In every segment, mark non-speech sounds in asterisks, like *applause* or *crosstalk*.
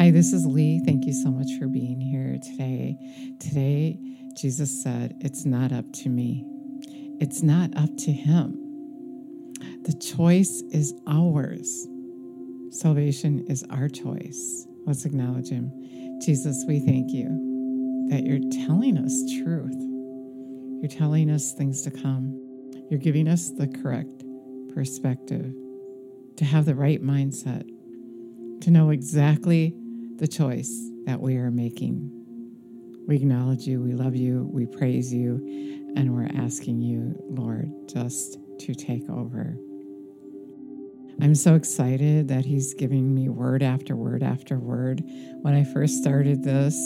Hi, this is Lee. Thank you so much for being here today. Today, Jesus said, It's not up to me, it's not up to him. The choice is ours. Salvation is our choice. Let's acknowledge him. Jesus, we thank you that you're telling us truth. You're telling us things to come. You're giving us the correct perspective to have the right mindset, to know exactly the choice that we are making. We acknowledge you, we love you, we praise you, and we're asking you, Lord, just to take over. I'm so excited that he's giving me word after word after word. When I first started this,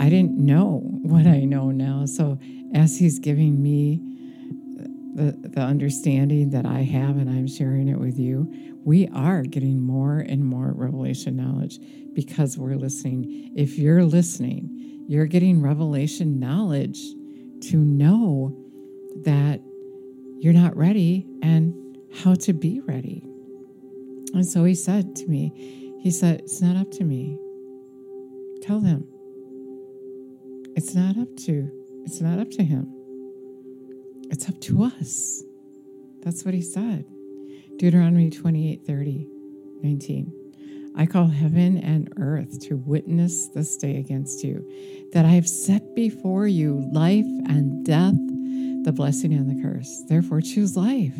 I didn't know *laughs* what I know now. So as he's giving me the, the understanding that I have and I'm sharing it with you, we are getting more and more revelation knowledge because we're listening. If you're listening, you're getting revelation knowledge to know that you're not ready and how to be ready. And so he said to me, he said, It's not up to me. Tell them. It's not up to, it's not up to him. It's up to us. That's what he said. Deuteronomy 28 30, 19. I call heaven and earth to witness this day against you, that I have set before you life and death, the blessing and the curse. Therefore, choose life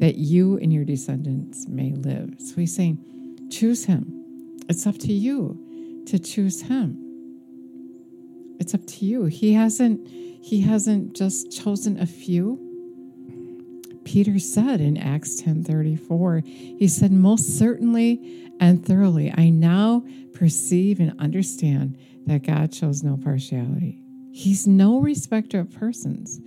that you and your descendants may live. So he's saying, choose him. It's up to you to choose him. It's up to you. He hasn't he hasn't just chosen a few. Peter said in Acts 10:34, he said, "Most certainly and thoroughly I now perceive and understand that God shows no partiality. He's no respecter of persons,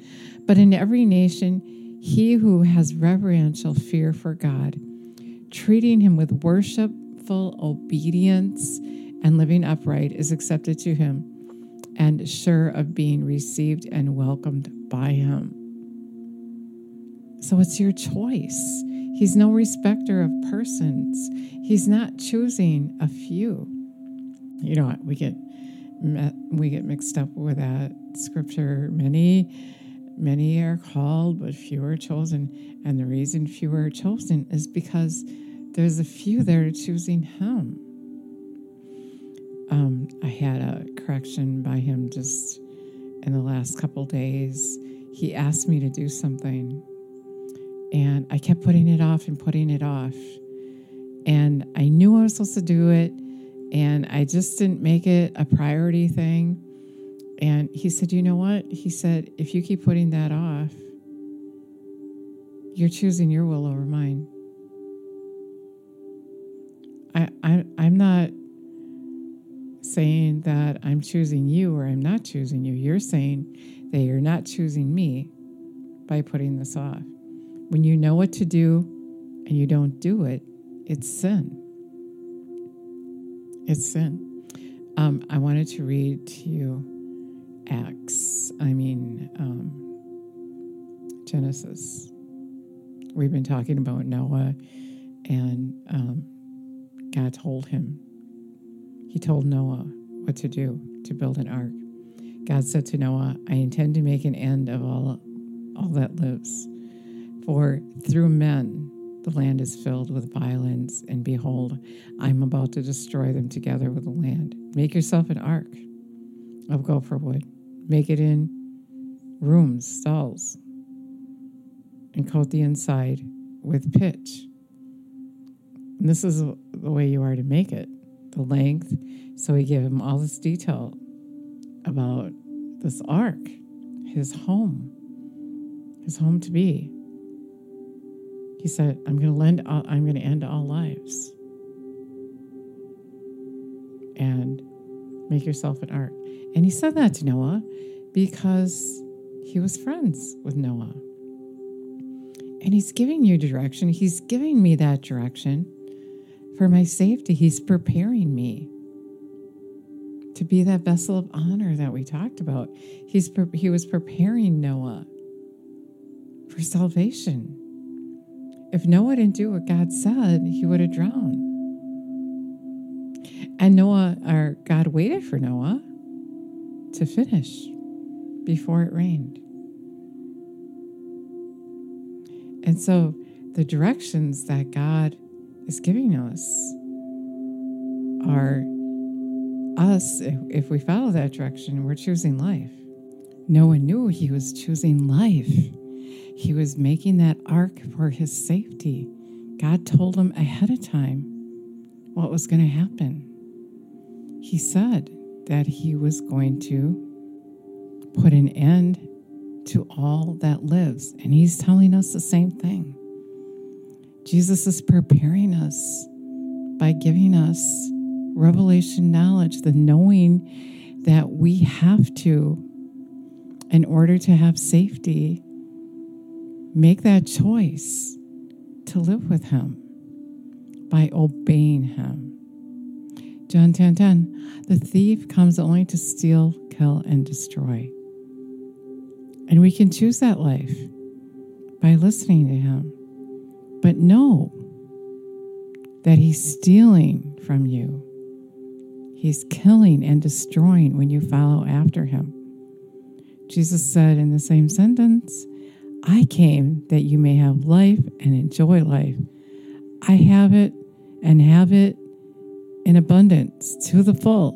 but in every nation he who has reverential fear for God, treating him with worshipful obedience and living upright, is accepted to him and sure of being received and welcomed by him. So it's your choice. He's no respecter of persons. He's not choosing a few. You know, we get we get mixed up with that scripture. Many Many are called, but few are chosen. And the reason few are chosen is because there's a few that are choosing Him. Um, I had a correction by Him just in the last couple days. He asked me to do something, and I kept putting it off and putting it off. And I knew I was supposed to do it, and I just didn't make it a priority thing. And he said, You know what? He said, If you keep putting that off, you're choosing your will over mine. I, I, I'm not saying that I'm choosing you or I'm not choosing you. You're saying that you're not choosing me by putting this off. When you know what to do and you don't do it, it's sin. It's sin. Um, I wanted to read to you Acts, I mean, um, Genesis. We've been talking about Noah, and um, God told him, He told Noah what to do to build an ark. God said to Noah, I intend to make an end of all, all that lives. For through men the land is filled with violence, and behold, I am about to destroy them together with the land. Make yourself an ark of gopher wood Make it in rooms, stalls, and coat the inside with pitch. And this is the way you are to make it the length. So he gave him all this detail about this ark, his home, his home to be. He said, I'm going to lend all, I'm going to end all lives. And make yourself an ark. And he said that to Noah because he was friends with Noah. And he's giving you direction. He's giving me that direction for my safety. He's preparing me to be that vessel of honor that we talked about. He's he was preparing Noah for salvation. If Noah didn't do what God said, he would have drowned. And Noah, or God waited for Noah to finish before it rained. And so the directions that God is giving us are us, if we follow that direction, we're choosing life. Noah knew he was choosing life. He was making that ark for his safety. God told him ahead of time what was going to happen. He said that he was going to put an end to all that lives. And he's telling us the same thing. Jesus is preparing us by giving us revelation knowledge, the knowing that we have to, in order to have safety, make that choice to live with Him by obeying Him. John 10 10, the thief comes only to steal, kill, and destroy. And we can choose that life by listening to Him. But know that He's stealing from you, He's killing and destroying when you follow after Him. Jesus said in the same sentence, I came that you may have life and enjoy life. I have it and have it in abundance to the full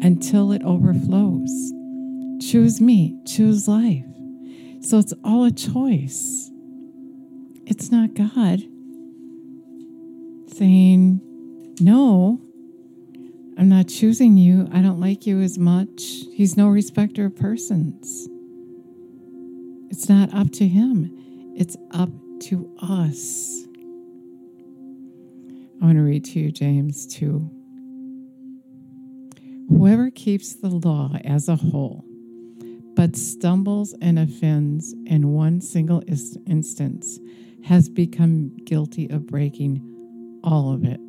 until it overflows. Choose me, choose life. So it's all a choice. It's not God saying, No, I'm not choosing you. I don't like you as much. He's no respecter of persons. It's not up to him, it's up to us. I want to read to you James 2. Whoever keeps the law as a whole, but stumbles and offends in one single instance, has become guilty of breaking all of it.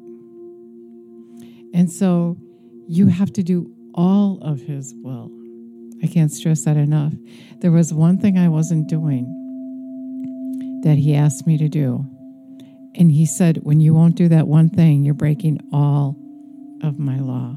And so you have to do all of His will. I can't stress that enough. There was one thing I wasn't doing that He asked me to do. And He said, When you won't do that one thing, you're breaking all of my law.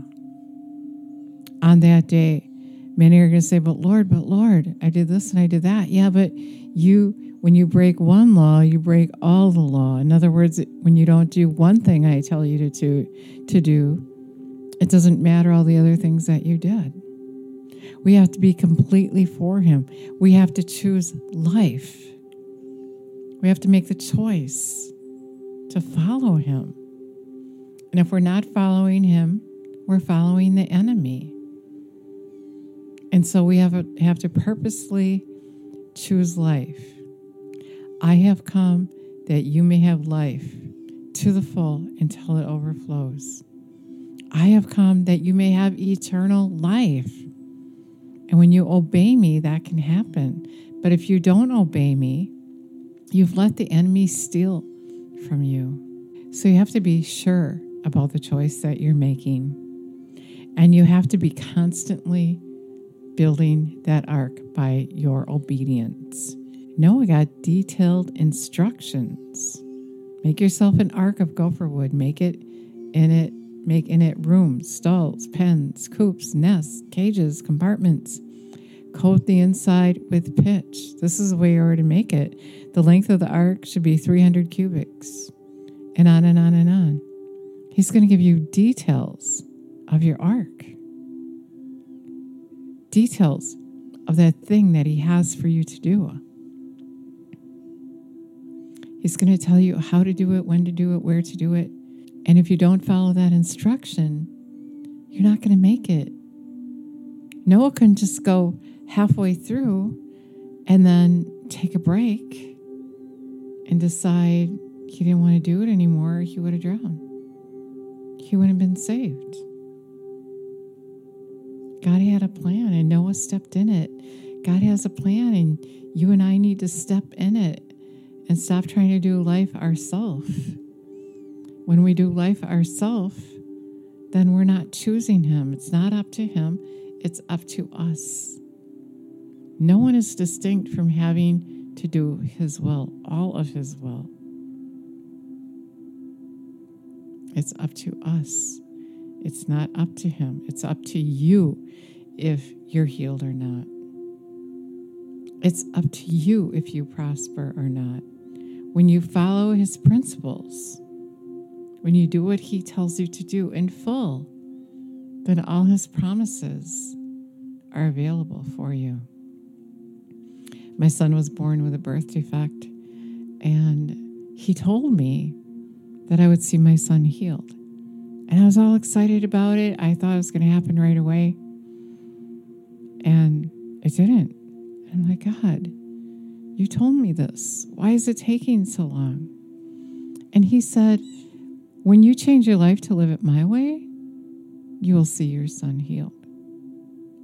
On that day, many are going to say, But Lord, but Lord, I did this and I did that. Yeah, but you when you break one law, you break all the law. In other words, when you don't do one thing I tell you to, to, to do, it doesn't matter all the other things that you did. We have to be completely for Him. We have to choose life. We have to make the choice to follow Him. And if we're not following Him, we're following the enemy. And so we have, a, have to purposely choose life. I have come that you may have life to the full until it overflows. I have come that you may have eternal life. And when you obey me, that can happen. But if you don't obey me, you've let the enemy steal from you. So you have to be sure about the choice that you're making. And you have to be constantly building that ark by your obedience. Noah got detailed instructions. Make yourself an ark of gopher wood. Make it in it, make in it rooms, stalls, pens, coops, nests, cages, compartments. Coat the inside with pitch. This is the way you are to make it. The length of the ark should be 300 cubits, and on and on and on. He's going to give you details of your ark, details of that thing that he has for you to do. He's going to tell you how to do it, when to do it, where to do it. And if you don't follow that instruction, you're not going to make it. Noah couldn't just go halfway through and then take a break and decide he didn't want to do it anymore. He would have drowned, he wouldn't have been saved. God had a plan and Noah stepped in it. God has a plan and you and I need to step in it and stop trying to do life ourselves. When we do life ourselves, then we're not choosing Him. It's not up to Him, it's up to us. No one is distinct from having to do His will, all of His will. It's up to us It's not up to him. It's up to you if you're healed or not. It's up to you if you prosper or not. When you follow his principles, when you do what he tells you to do in full, then all his promises are available for you. My son was born with a birth defect, and he told me that I would see my son healed. And I was all excited about it. I thought it was going to happen right away. And it didn't. I'm like, God, you told me this. Why is it taking so long? And he said, When you change your life to live it my way, you will see your son healed.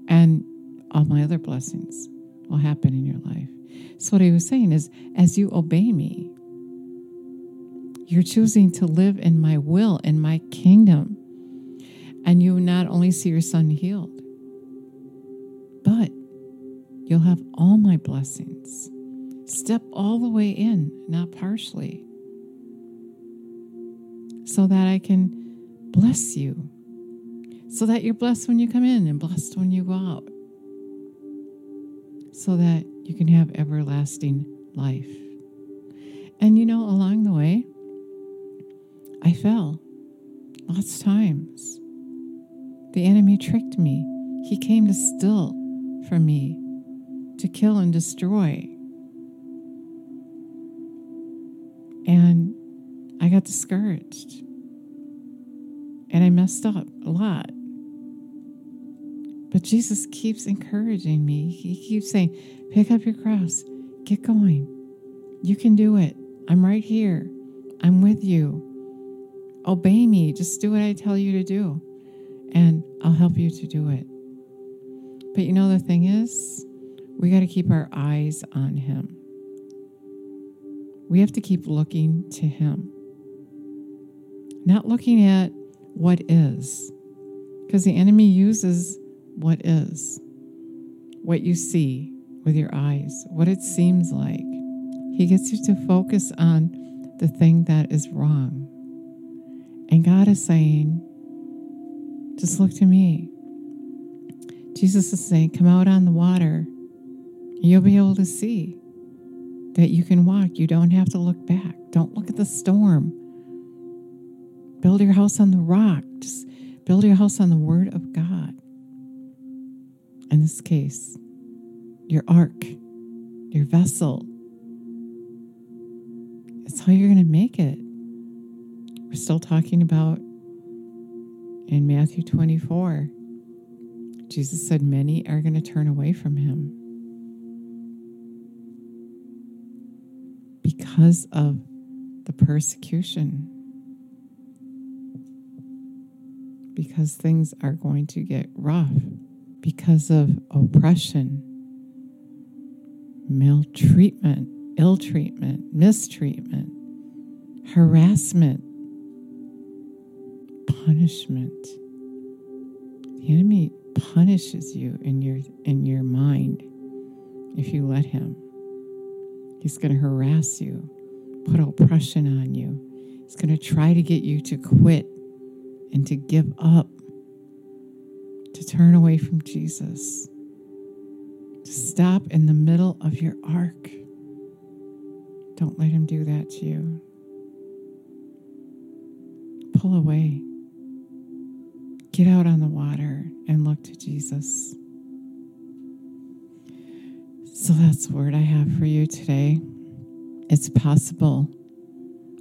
And all my other blessings will happen in your life. So, what he was saying is, as you obey me, you're choosing to live in my will, in my kingdom. And you not only see your son healed, but you'll have all my blessings. Step all the way in, not partially, so that I can bless you, so that you're blessed when you come in and blessed when you go out, so that you can have everlasting life. And you know, along the way, I fell lots of times. The enemy tricked me. He came to steal from me, to kill and destroy. And I got discouraged. And I messed up a lot. But Jesus keeps encouraging me. He keeps saying, Pick up your cross, get going. You can do it. I'm right here. I'm with you. Obey me. Just do what I tell you to do, and I'll help you to do it. But you know, the thing is, we got to keep our eyes on Him. We have to keep looking to Him, not looking at what is, because the enemy uses what is, what you see with your eyes, what it seems like. He gets you to focus on the thing that is wrong. And God is saying, just look to me. Jesus is saying, come out on the water. You'll be able to see that you can walk. You don't have to look back. Don't look at the storm. Build your house on the rock. Just build your house on the word of God. In this case, your ark, your vessel. It's how you're going to make it. We're still talking about in Matthew 24. Jesus said, Many are going to turn away from him because of the persecution, because things are going to get rough, because of oppression, maltreatment, ill treatment, mistreatment, harassment punishment. The enemy punishes you in your in your mind if you let him. He's going to harass you, put oppression on you. He's going to try to get you to quit and to give up, to turn away from Jesus, to stop in the middle of your ark. Don't let him do that to you. Pull away. Get out on the water and look to Jesus. So that's the word I have for you today. It's possible.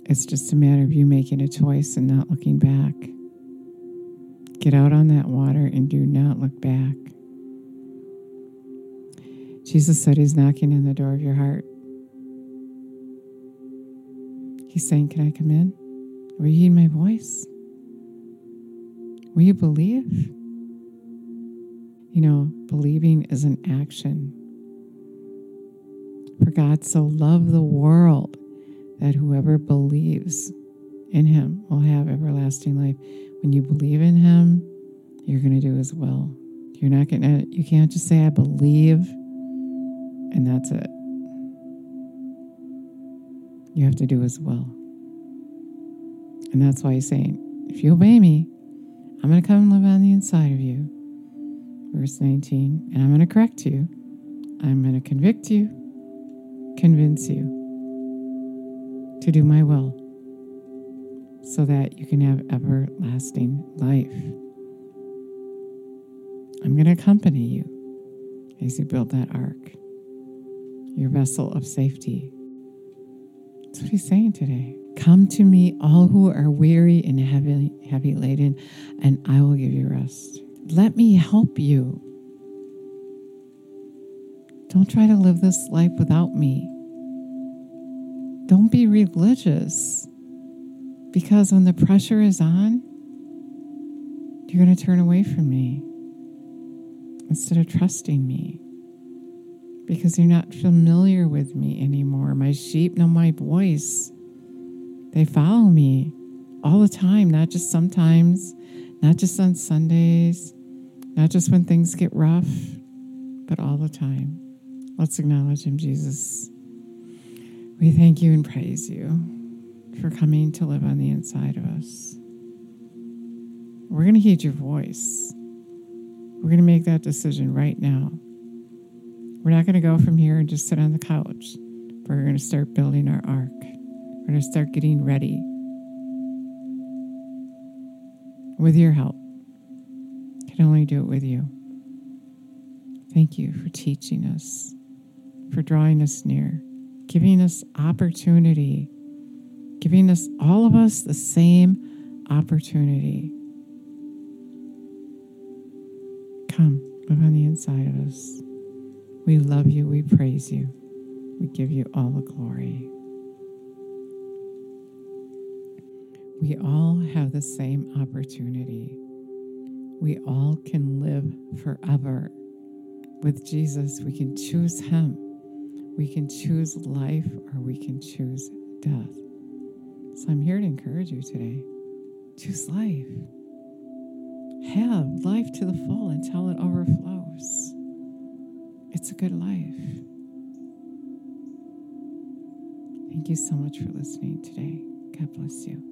It's just a matter of you making a choice and not looking back. Get out on that water and do not look back. Jesus said he's knocking on the door of your heart. He's saying, Can I come in? Will you heed my voice? Will you believe? You know, believing is an action. For God so loved the world that whoever believes in him will have everlasting life. When you believe in him, you're going to do his will. You're not going to, you can't just say, I believe, and that's it. You have to do his will. And that's why he's saying, if you obey me, I'm going to come and live on the inside of you. Verse 19, and I'm going to correct you. I'm going to convict you, convince you to do my will so that you can have everlasting life. I'm going to accompany you as you build that ark, your vessel of safety. That's what he's saying today. Come to me, all who are weary and heavy, heavy laden, and I will give you rest. Let me help you. Don't try to live this life without me. Don't be religious because when the pressure is on, you're going to turn away from me instead of trusting me because you're not familiar with me anymore. My sheep know my voice. They follow me all the time, not just sometimes, not just on Sundays, not just when things get rough, but all the time. Let's acknowledge Him, Jesus. We thank you and praise you for coming to live on the inside of us. We're going to heed your voice. We're going to make that decision right now. We're not going to go from here and just sit on the couch. We're going to start building our ark. We're going to start getting ready with your help. can only do it with you. Thank you for teaching us, for drawing us near, giving us opportunity, giving us all of us the same opportunity. Come, live on the inside of us. We love you. We praise you. We give you all the glory. We all have the same opportunity. We all can live forever. With Jesus, we can choose Him. We can choose life or we can choose death. So I'm here to encourage you today. Choose life. Have life to the full until it overflows. It's a good life. Thank you so much for listening today. God bless you.